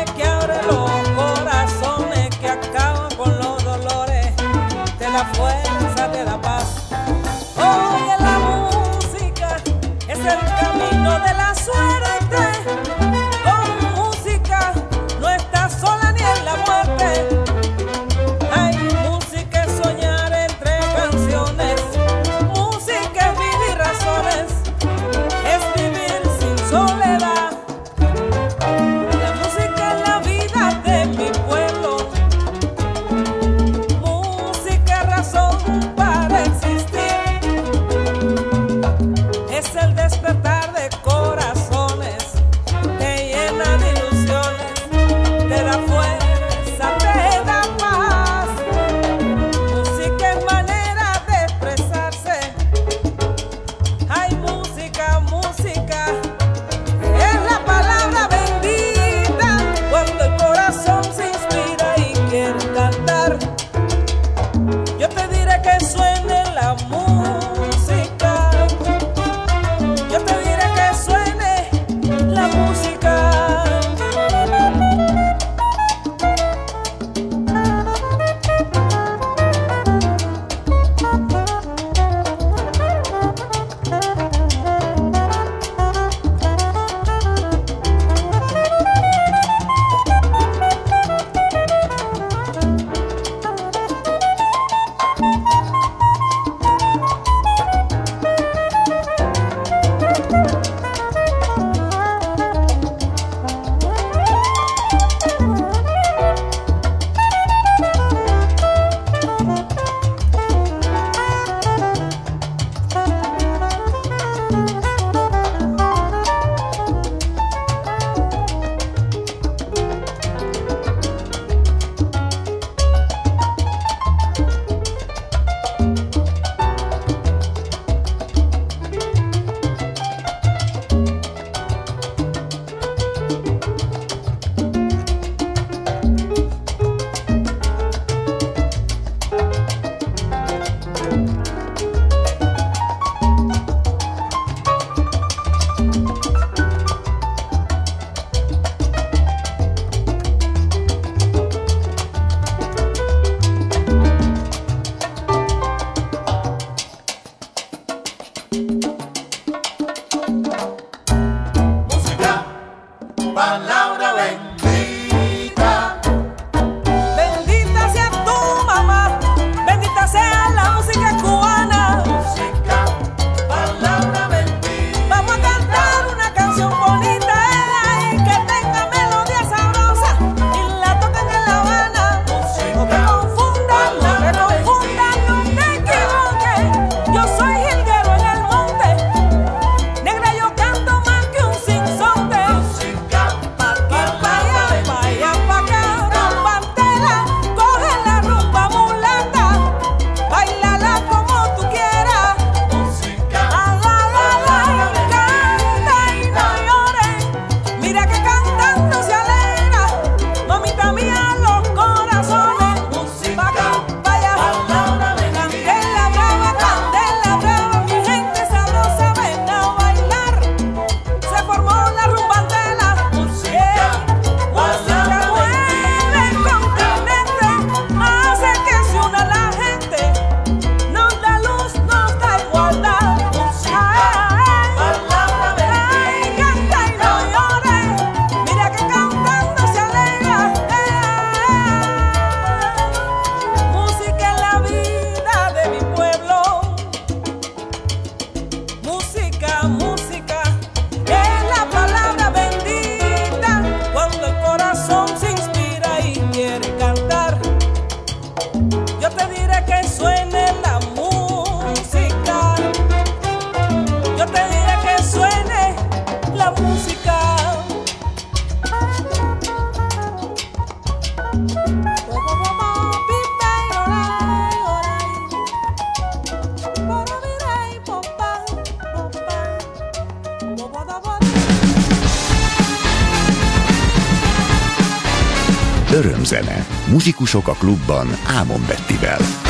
Muzsikusok a klubban Ámon Bettivel.